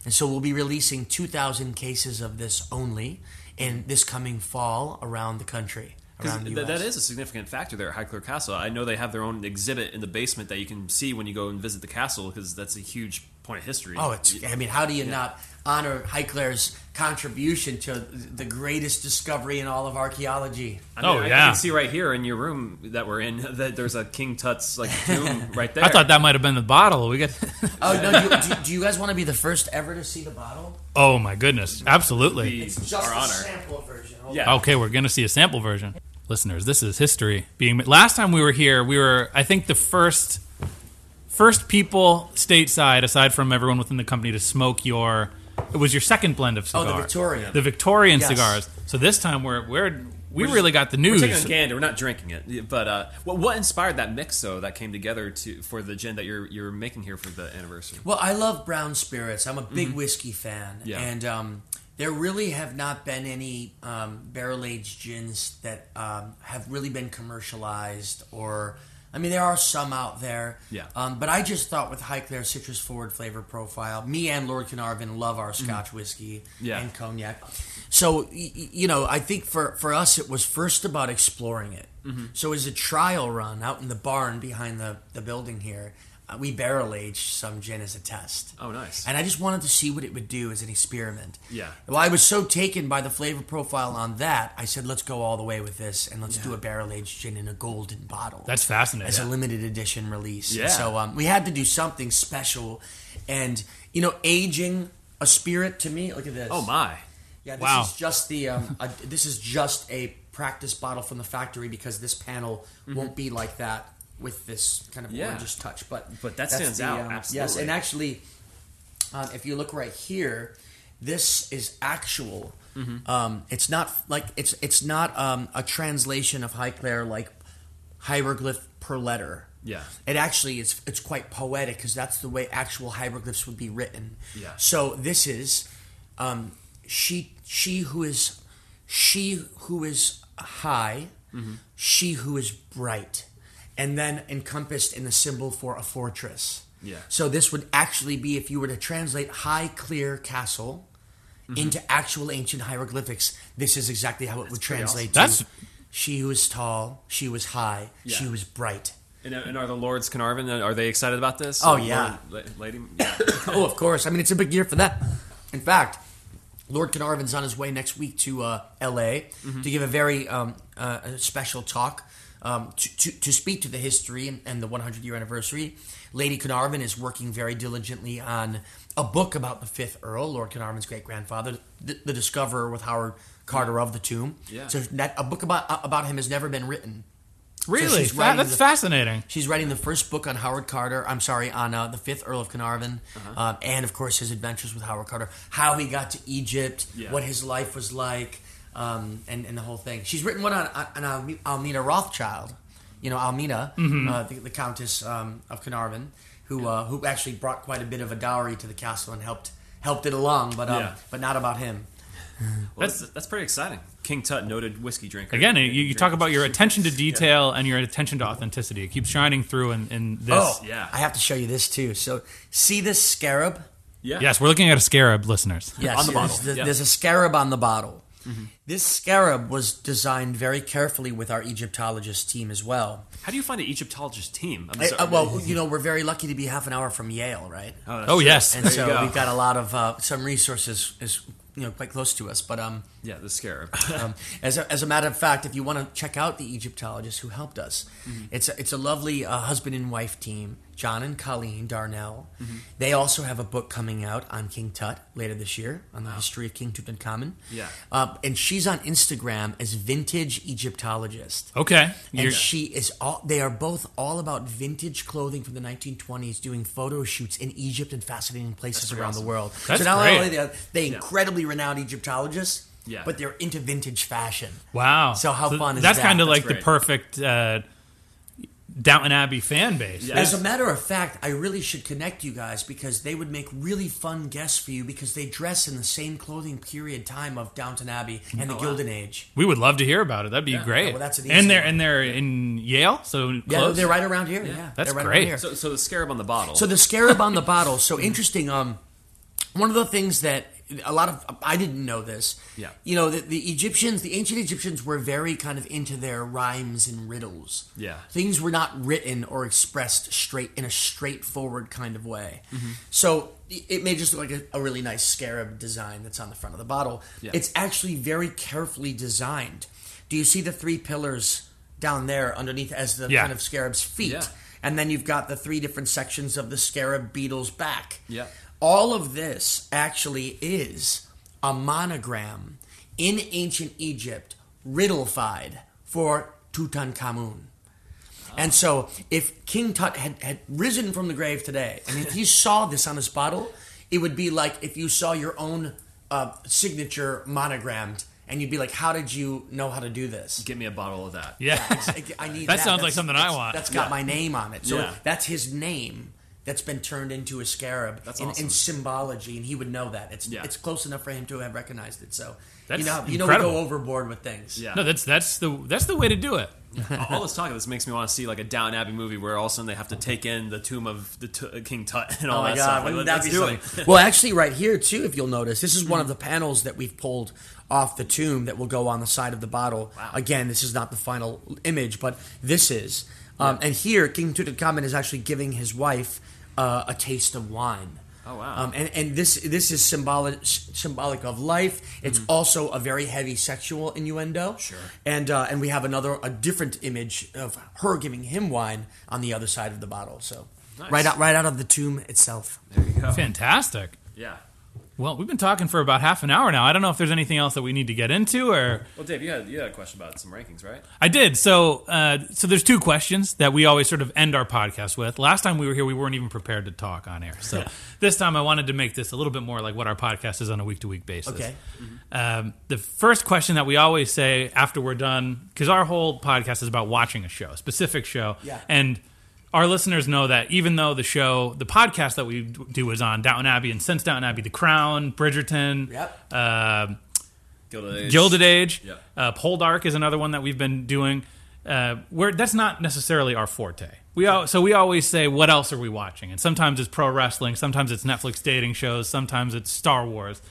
Speaker 3: And so we'll be releasing 2,000 cases of this only in this coming fall around the country.
Speaker 4: 'Cause th- that is a significant factor there at Highclere Castle. I know they have their own exhibit in the basement that you can see when you go and visit the castle because that's a huge point of history.
Speaker 3: Oh, it's. I mean, how do you not honor Highclere's contribution to the greatest discovery in all of archaeology?
Speaker 4: I mean,
Speaker 1: Oh,
Speaker 4: I, I
Speaker 1: yeah.
Speaker 4: can see right here in your room that we're in that there's a King Tut's like tomb right there.
Speaker 1: I thought that might have been the bottle. We got.
Speaker 3: Oh no! Do, do, do you guys want to be the first ever to see the bottle?
Speaker 1: oh my goodness, absolutely.
Speaker 3: It's just
Speaker 4: our
Speaker 3: a
Speaker 4: honor.
Speaker 3: sample version. Hold
Speaker 4: Yeah.
Speaker 1: Okay, we're gonna see a sample version. Listeners, this is history being. ma- Last time we were here, we were I think the first first people stateside, aside from everyone within the company, to smoke your. It was your second blend of
Speaker 3: cigars.
Speaker 1: Oh,
Speaker 3: the Victorian.
Speaker 1: The Victorian
Speaker 3: Yes.
Speaker 1: cigars. So this time we're we're we
Speaker 4: We're
Speaker 1: really got the news.
Speaker 4: We're taking a gander. We're not drinking it. But uh, what, what inspired that mix though that came together to for the gin that you're you're making here for the anniversary?
Speaker 3: Well, I love brown spirits. I'm a big whiskey fan,
Speaker 4: Mm-hmm. Yeah.
Speaker 3: and um, there really have not been any um, barrel aged gins that um, have really been commercialized. Or, I mean, there are some out there.
Speaker 4: Yeah.
Speaker 3: Um, but I just thought with Highclere citrus forward flavor profile, me and Lord Carnarvon love our Scotch whiskey
Speaker 4: Mm-hmm. Yeah.
Speaker 3: and cognac. So y- y- you know, I think for for us, it was first about exploring it.
Speaker 4: Mm-hmm.
Speaker 3: So as a trial run out in the barn behind the the building here. We barrel aged some gin as a test.
Speaker 4: Oh, nice.
Speaker 3: And I just wanted to see what it would do as an experiment.
Speaker 4: Yeah.
Speaker 3: Well, I was so taken by the flavor profile on that, I said, let's go all the way with this and let's do a barrel aged gin in a golden bottle.
Speaker 1: That's fascinating.
Speaker 3: As a limited edition release.
Speaker 4: Yeah.
Speaker 3: So um, we had to do something special. And, you know, aging a spirit to me, look at this.
Speaker 4: oh my.
Speaker 3: Yeah, this
Speaker 1: Wow.
Speaker 3: is just the um, a, this is just a practice bottle from the factory because this panel won't be like that with this kind of.
Speaker 4: Yeah.
Speaker 3: orangish touch. But
Speaker 4: But that stands out,
Speaker 3: Yes,
Speaker 4: absolutely.
Speaker 3: and actually, um, if you look right here, this is actual.
Speaker 4: Mm-hmm.
Speaker 3: Um, it's not like it's it's not um, a translation of Highclere like hieroglyph per letter.
Speaker 4: Yeah.
Speaker 3: It actually is it's quite poetic because that's the way actual hieroglyphs would be written.
Speaker 4: Yeah.
Speaker 3: So this is um, she she who is she who is high,
Speaker 4: Mm-hmm.
Speaker 3: she who is bright, and then encompassed in the symbol for a fortress.
Speaker 4: Yeah.
Speaker 3: So this would actually be if you were to translate Highclere castle
Speaker 4: Mm-hmm.
Speaker 3: into actual ancient hieroglyphics. This is exactly how it would translate.
Speaker 1: awesome.
Speaker 3: to she who is tall, she was high, she was bright.
Speaker 4: And, and are the Lords Carnarvon? Are they excited about this?
Speaker 3: Oh,
Speaker 4: Lord-
Speaker 3: yeah.
Speaker 4: La- lady. Yeah.
Speaker 3: oh, of course. I mean, it's a big year for that. In fact, Lord Carnarvon's on his way next week to uh, L.A.
Speaker 4: Mm-hmm.
Speaker 3: to give a very um, uh, special talk um, to, to, to speak to the history and, and the 100 year anniversary. Lady Carnarvon is working very diligently on a book about the fifth Earl, Lord Carnarvon's great grandfather, the, the discoverer with Howard Carter of the tomb.
Speaker 4: Yeah.
Speaker 3: So that a book about about him has never been written.
Speaker 1: really?
Speaker 3: she's
Speaker 1: Fa- that's
Speaker 3: the-
Speaker 1: fascinating.
Speaker 3: She's writing the first book on Howard Carter. I'm sorry, on uh, the fifth Earl of Carnarvon,
Speaker 4: Uh-huh.
Speaker 3: um, and of course his adventures with Howard Carter, how he got to Egypt,
Speaker 4: Yeah.
Speaker 3: what his life was like, um, and and the whole thing. She's written one on, on Alme- Almina Rothschild, you know Almina,
Speaker 1: Mm-hmm.
Speaker 3: uh, the, the Countess um, of Carnarvon, who uh, who actually brought quite a bit of a dowry to the castle and helped helped it along, but um,
Speaker 4: Yeah.
Speaker 3: but not about him.
Speaker 4: Well, that's, that's pretty exciting. King Tut, noted whiskey drinker.
Speaker 1: Again, you, you talk about your attention to detail and your attention to authenticity. It keeps shining through in, in this.
Speaker 3: Oh,
Speaker 4: yeah.
Speaker 3: I have to show you this too. So see this scarab.
Speaker 4: Yeah.
Speaker 1: Yes, we're looking at a scarab, listeners.
Speaker 3: Yes,
Speaker 4: On the bottle,
Speaker 3: There's,
Speaker 4: yeah.
Speaker 3: there's a scarab on the bottle. This scarab was designed very carefully with our Egyptologist team as well.
Speaker 4: How do you find an Egyptologist team? I'm
Speaker 3: I- uh, well, you know, we're very lucky to be half an hour from Yale, right?
Speaker 4: that's
Speaker 1: Oh, yes.
Speaker 3: and
Speaker 4: There
Speaker 3: so
Speaker 4: go.
Speaker 3: we've got a lot of uh, some resources is you know quite close to us. But um,
Speaker 4: Yeah, the scarab.
Speaker 3: um, as, a, as a matter of fact, if you want to check out the Egyptologist who helped us,
Speaker 4: Mm-hmm.
Speaker 3: it's a, it's a lovely uh, husband and wife team, John and Colleen Darnell.
Speaker 4: Mm-hmm.
Speaker 3: They also have a book coming out on King Tut later this year on the history of King Tutankhamun.
Speaker 4: Yeah.
Speaker 3: uh, and she's on Instagram as Vintage Egyptologist.
Speaker 1: Okay.
Speaker 3: And
Speaker 1: You're-
Speaker 3: she is all. They are both all about vintage clothing from the 1920s, doing photo shoots in Egypt and fascinating places around
Speaker 4: awesome.
Speaker 3: the world.
Speaker 1: That's
Speaker 3: so not
Speaker 1: great.
Speaker 3: only are they incredibly renowned Egyptologists,
Speaker 4: Yeah.
Speaker 3: but they're into vintage fashion.
Speaker 1: wow.
Speaker 3: So how fun is
Speaker 1: That's
Speaker 3: that?
Speaker 1: That's kind of like the perfect uh, Downton Abbey fan base.
Speaker 4: Yeah.
Speaker 3: As a matter of fact, I really should connect you guys because they would make really fun guests for you because they dress in the same clothing period time of Downton Abbey and the
Speaker 4: wow.
Speaker 3: Gilded Age.
Speaker 1: We would love to hear about it. That'd be great.
Speaker 3: Yeah, well, that's an easy
Speaker 1: and they're
Speaker 3: one.
Speaker 1: and they're in Yale, so
Speaker 3: Yeah,
Speaker 1: close.
Speaker 3: they're right around here. Yeah,
Speaker 1: That's
Speaker 3: right
Speaker 1: great.
Speaker 3: Around here.
Speaker 4: so, so the scarab on the bottle.
Speaker 3: So the scarab on the bottle. So interesting. Um, one of the things that a lot of I didn't know this.
Speaker 4: Yeah.
Speaker 3: You know, the, the Egyptians, the ancient Egyptians, were very kind of into their rhymes and riddles.
Speaker 4: Yeah.
Speaker 3: Things were not written or expressed straight in a straightforward kind of way.
Speaker 4: Mm-hmm.
Speaker 3: So it may just look like a, a really nice scarab design that's on the front of the bottle.
Speaker 4: Yeah.
Speaker 3: It's actually very carefully designed. Do you see the three pillars down there underneath as the
Speaker 1: Yeah.
Speaker 3: kind of scarab's feet?
Speaker 4: Yeah.
Speaker 3: And then you've got the three different sections of the scarab beetle's back.
Speaker 4: Yeah.
Speaker 3: All of this actually is a monogram in ancient Egypt, riddlefied for Tutankhamun. And so, if King Tut had, had risen from the grave today, and if you saw this on his bottle, it would be like if you saw your own uh, signature monogrammed, and you'd be like, "How did you know how to do this?"
Speaker 4: Get me a bottle of that.
Speaker 1: yeah.
Speaker 3: It's- I need
Speaker 1: That
Speaker 3: that.
Speaker 1: sounds like
Speaker 3: That's-
Speaker 1: something I want.
Speaker 3: That's got
Speaker 4: Yeah.
Speaker 3: my name on it. So
Speaker 4: Yeah.
Speaker 3: that's his name that's been turned into a scarab
Speaker 4: That's
Speaker 3: in,
Speaker 4: awesome.
Speaker 3: in symbology, and he would know that. It's
Speaker 4: Yeah.
Speaker 3: it's close enough for him to have recognized it. So
Speaker 1: That's
Speaker 3: you know you know we
Speaker 1: incredible.
Speaker 3: go overboard with things.
Speaker 4: Yeah.
Speaker 1: No, that's that's the that's the way to do it.
Speaker 4: All this talk of this makes me want to see like a Down Abbey movie where all of a sudden they have to take in the tomb of the t- King Tut and all
Speaker 3: Oh my
Speaker 4: that
Speaker 3: god,
Speaker 4: stuff.
Speaker 3: wouldn't that
Speaker 4: let's
Speaker 3: be
Speaker 4: do
Speaker 3: something? well, actually, right here too, if you'll notice, this is one of hmm. the panels that we've pulled off the tomb that will go on the side of the bottle.
Speaker 4: Wow.
Speaker 3: Again, this is not the final image, but this is. Um, and here, King Tutankhamun is actually giving his wife uh, a taste of wine.
Speaker 4: Oh, wow.
Speaker 3: Um, and and this this is symbolic symbolic of life. It's also a very heavy sexual innuendo.
Speaker 4: Sure.
Speaker 3: And uh, and we have another a different image of her giving him wine on the other side of the bottle. So
Speaker 4: Nice.
Speaker 3: right out right out of the tomb itself.
Speaker 4: There you go.
Speaker 1: Fantastic.
Speaker 4: Yeah.
Speaker 1: Well, we've been talking for about half an hour now. I don't know if there's anything else that we need to get into, or
Speaker 4: Well, Dave, you had you had a question about some rankings, right?
Speaker 1: I did. So, uh, so there's two questions that we always sort of end our podcast with. Last time we were here, we weren't even prepared to talk on air. So this time, I wanted to make this a little bit more like what our podcast is on a week to week basis.
Speaker 3: Okay.
Speaker 1: Um, the first question that we always say after we're done, because our whole podcast is about watching a show, a specific show,
Speaker 3: Yeah.
Speaker 1: and our listeners know that even though the show, the podcast that we do is on Downton Abbey, and since Downton Abbey, The Crown, Bridgerton,
Speaker 3: Yep.
Speaker 1: um,
Speaker 4: Gilded Age.
Speaker 1: Gilded Age.
Speaker 4: Yeah.
Speaker 1: Uh, Poldark is another one that we've been doing. Uh, where that's not necessarily our forte. We al- so we always say, "What else are we watching?" And sometimes it's pro wrestling, sometimes it's Netflix dating shows, sometimes it's Star Wars.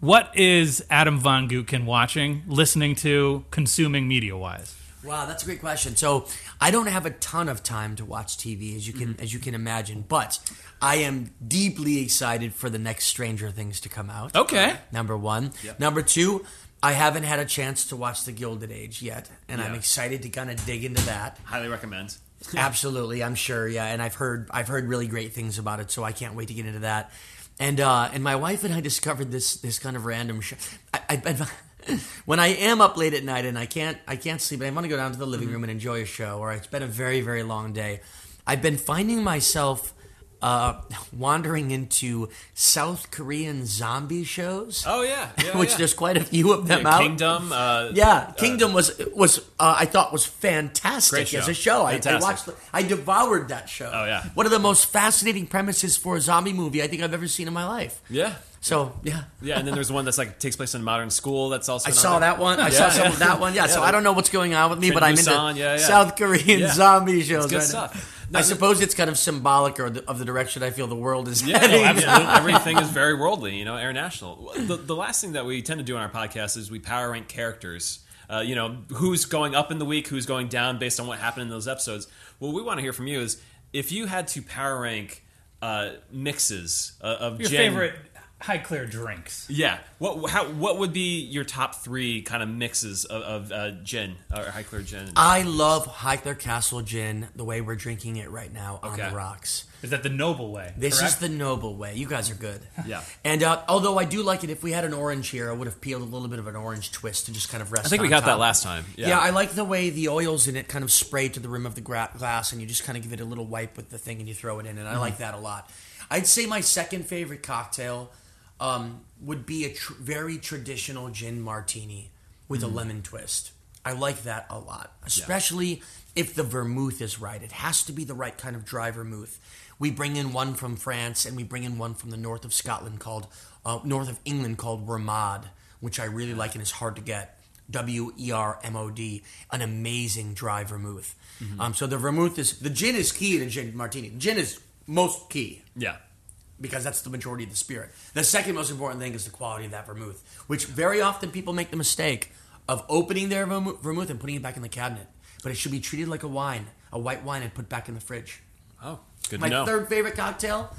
Speaker 1: What is Adam Von Gootkin watching, listening to, consuming media wise?
Speaker 3: Wow, that's a great question. So I don't have a ton of time to watch TV, as you can as you can imagine, but I am deeply excited for the next Stranger Things to come out.
Speaker 1: Okay.
Speaker 3: Number one. Number two, I haven't had a chance to watch The Gilded Age yet, and I'm excited to kind of dig into that.
Speaker 4: Highly recommend.
Speaker 3: Absolutely, I'm sure. Yeah, and I've heard I've heard really great things about it, so I can't wait to get into that. And uh, and my wife and I discovered this this kind of random show. I, I, I, when I am up late at night and I can't I can't sleep, and I want to go down to the living room and enjoy a show, or it's been a very very long day. I've been finding myself uh, wandering into South Korean zombie shows,
Speaker 4: Oh yeah, yeah
Speaker 3: which
Speaker 4: yeah.
Speaker 3: there's quite a few of them
Speaker 4: Yeah,
Speaker 3: out.
Speaker 4: Kingdom. Uh,
Speaker 3: Yeah, Kingdom was was uh, I thought was fantastic as a show. I, I watched, the, I devoured that show.
Speaker 4: Oh, yeah.
Speaker 3: one of the most fascinating premises for a zombie movie I think I've ever seen in my life.
Speaker 4: yeah.
Speaker 3: So yeah,
Speaker 4: Yeah, and then there's one that's like takes place in modern school. That's also
Speaker 3: I saw
Speaker 4: there.
Speaker 3: that one. I
Speaker 4: Yeah,
Speaker 3: saw some
Speaker 4: yeah.
Speaker 3: of that one. Yeah, so I don't know what's going on with me, but I'm into
Speaker 4: Busan, yeah, yeah.
Speaker 3: South Korean
Speaker 4: Yeah.
Speaker 3: zombie shows.
Speaker 4: good
Speaker 3: right
Speaker 4: stuff. No,
Speaker 3: I
Speaker 4: the-
Speaker 3: suppose it's kind of symbolic or the, of the direction I feel the world is
Speaker 4: Yeah,
Speaker 3: heading.
Speaker 4: no, absolutely. Everything is very worldly, you know, international. The, the last thing that we tend to do on our podcast is we power rank characters. Uh, you know, who's going up in the week, who's going down based on what happened in those episodes. What we want to hear from you is if you had to power rank uh, mixes uh, of
Speaker 1: Your
Speaker 4: gin-
Speaker 1: favorite Highclere drinks?
Speaker 4: Yeah, what how what would be your top three kind of mixes of, of uh, gin or Highclere gin?
Speaker 3: I love Highclere Castle gin the way we're drinking it right now on
Speaker 4: Okay.
Speaker 3: the rocks.
Speaker 1: Is that the noble way?
Speaker 3: This is the noble way. You guys are good.
Speaker 4: Yeah.
Speaker 3: And uh, although I do like it, if we had an orange here, I would have peeled a little bit of an orange twist to just kind of rest.
Speaker 4: I think we
Speaker 3: on
Speaker 4: got that last time. Yeah.
Speaker 3: Yeah. I like the way the oils in it kind of spray to the rim of the gra- glass, and you just kind of give it a little wipe with the thing, and you throw it in, and I
Speaker 4: Mm-hmm.
Speaker 3: like that a lot. I'd say my second favorite cocktail um, would be a tr- very traditional gin martini with
Speaker 4: Mm-hmm.
Speaker 3: a lemon twist. I like that a lot, especially if the vermouth is right. It has to be the right kind of dry vermouth. We bring in one from France, and we bring in one from the north of Scotland called uh, north of England called Wermod, which I really like and is hard to get. W E R M O D, an amazing dry vermouth. Um, so the vermouth is the gin is key to gin martini. Gin is most key
Speaker 4: yeah.
Speaker 3: Because that's the majority of the spirit. The second most important thing is the quality of that vermouth, which very often people make the mistake of opening their vermouth and putting it back in the cabinet. But it should be treated like a wine, a white wine, and put back in the fridge.
Speaker 4: Oh, good
Speaker 3: My
Speaker 4: to know.
Speaker 3: third favorite cocktail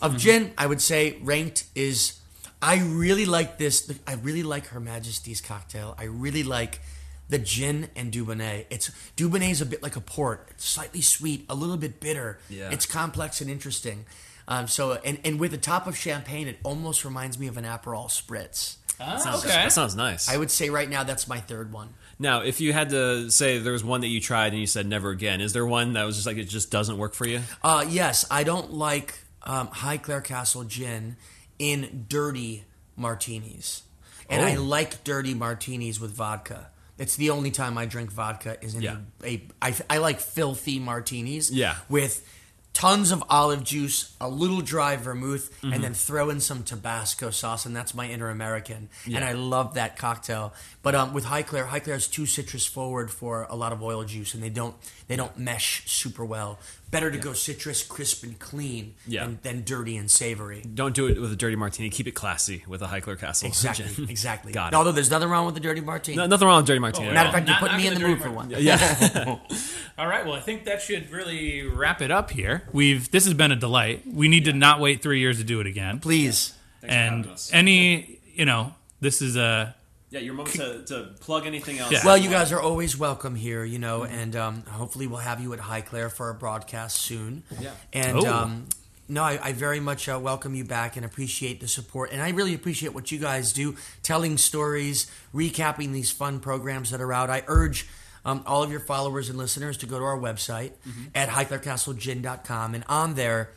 Speaker 3: of gin, I would say, ranked is. I really like this. I really like Her Majesty's cocktail. I really like the gin and Dubonnet. It's Dubonnet is a bit like a port. It's slightly sweet, a little bit bitter.
Speaker 4: Yeah.
Speaker 3: It's complex and interesting. Um, so, and, and with a top of champagne, it almost reminds me of an Aperol spritz.
Speaker 1: Ah,
Speaker 4: Sounds-
Speaker 1: okay.
Speaker 4: That sounds nice.
Speaker 3: I would say right now that's my third one.
Speaker 4: Now, if you had to say there was one that you tried and you said never again, is there one that was just like it just doesn't work for you?
Speaker 3: Uh, yes, I don't like um, Highclere Castle gin in dirty martinis, and I
Speaker 4: Oh.
Speaker 3: like dirty martinis with vodka. It's the only time I drink vodka is in
Speaker 4: Yeah.
Speaker 3: a, a I, I like filthy martinis.
Speaker 4: Yeah.
Speaker 3: with tons of olive juice, a little dry vermouth,
Speaker 4: Mm-hmm.
Speaker 3: and then throw in some Tabasco sauce, and that's my inner American. And I love that cocktail. But um, with Highclere, Highclere is too citrus forward for a lot of oil juice, and they don't they don't mesh super well. Better to go citrus, crisp, and clean
Speaker 4: Yeah.
Speaker 3: than, than dirty and savory.
Speaker 4: Don't do it with a dirty martini. Keep it classy with a Highclere Castle.
Speaker 3: Exactly, exactly.
Speaker 4: Got it.
Speaker 3: Although there's nothing wrong with the dirty martini.
Speaker 4: No, nothing wrong with dirty martini. at
Speaker 3: Matter of fact, you
Speaker 1: Not-
Speaker 3: put me in the mood
Speaker 1: dirty
Speaker 3: for one.
Speaker 4: yeah.
Speaker 1: All right. Well, I think that should really wrap it up here. We've this has been a delight. We need to not wait three years to do it again.
Speaker 3: Please.
Speaker 4: Thanks
Speaker 1: and any, you know, this is a
Speaker 4: Yeah, your moment to, to plug anything else.
Speaker 1: Yeah.
Speaker 3: Well, you guys are always welcome here, you know, and um, hopefully we'll have you at Highclere for a broadcast soon.
Speaker 4: Yeah.
Speaker 3: And
Speaker 1: Oh.
Speaker 3: um, no, I, I very much uh, welcome you back and appreciate the support. And I really appreciate what you guys do, telling stories, recapping these fun programs that are out. I urge um, all of your followers and listeners to go to our website at highclerecastlegin.com. And on there,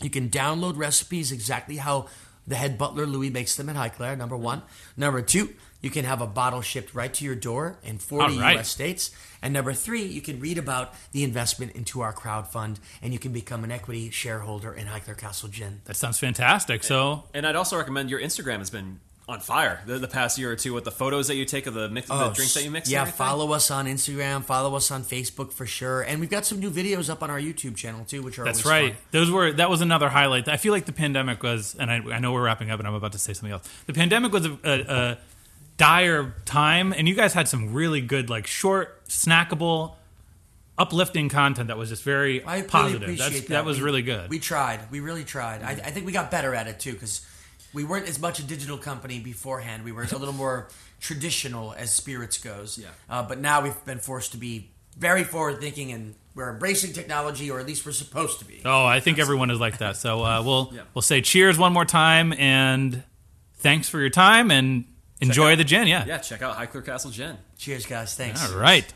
Speaker 3: you can download recipes exactly how the head butler Louis makes them at Highclere. Number one. Number two, you can have a bottle shipped right to your door in 40
Speaker 1: All right.
Speaker 3: U.S. states. And number three, you can read about the investment into our crowd fund, and you can become an equity shareholder in Highclere Castle Gin.
Speaker 1: that sounds fantastic. So
Speaker 4: And I'd also recommend your Instagram has been on fire the, the past year or two with the photos that you take of the mix, the oh, drinks that you mix.
Speaker 3: Oh, Yeah, follow us on Instagram, follow us on Facebook for sure, and we've got some new videos up on our YouTube channel too, which are
Speaker 1: That's
Speaker 3: always
Speaker 1: right.
Speaker 3: fun.
Speaker 1: Those were that was another highlight. I feel like the pandemic was, and I, I know we're wrapping up, and I'm about to say something else. The pandemic was a, a, a dire time, and you guys had some really good, like short, snackable, uplifting content that was just very
Speaker 3: I really
Speaker 1: positive.
Speaker 3: appreciate
Speaker 1: That's,
Speaker 3: that.
Speaker 1: that was
Speaker 3: We-
Speaker 1: really good.
Speaker 3: We tried. We really tried. I, I think we got better at it too because we weren't as much a digital company beforehand. We were a little more traditional as spirits goes.
Speaker 4: Yeah.
Speaker 3: Uh, but now we've been forced to be very forward thinking and we're embracing technology, or at least we're supposed to be.
Speaker 1: oh, I think everyone is like that. So uh, we'll
Speaker 4: Yeah.
Speaker 1: we'll say cheers one more time, and thanks for your time, and enjoy
Speaker 4: out-
Speaker 1: the gin. Yeah.
Speaker 4: Yeah, check out Highclere Castle Gin.
Speaker 3: Cheers, guys. Thanks.
Speaker 1: All right.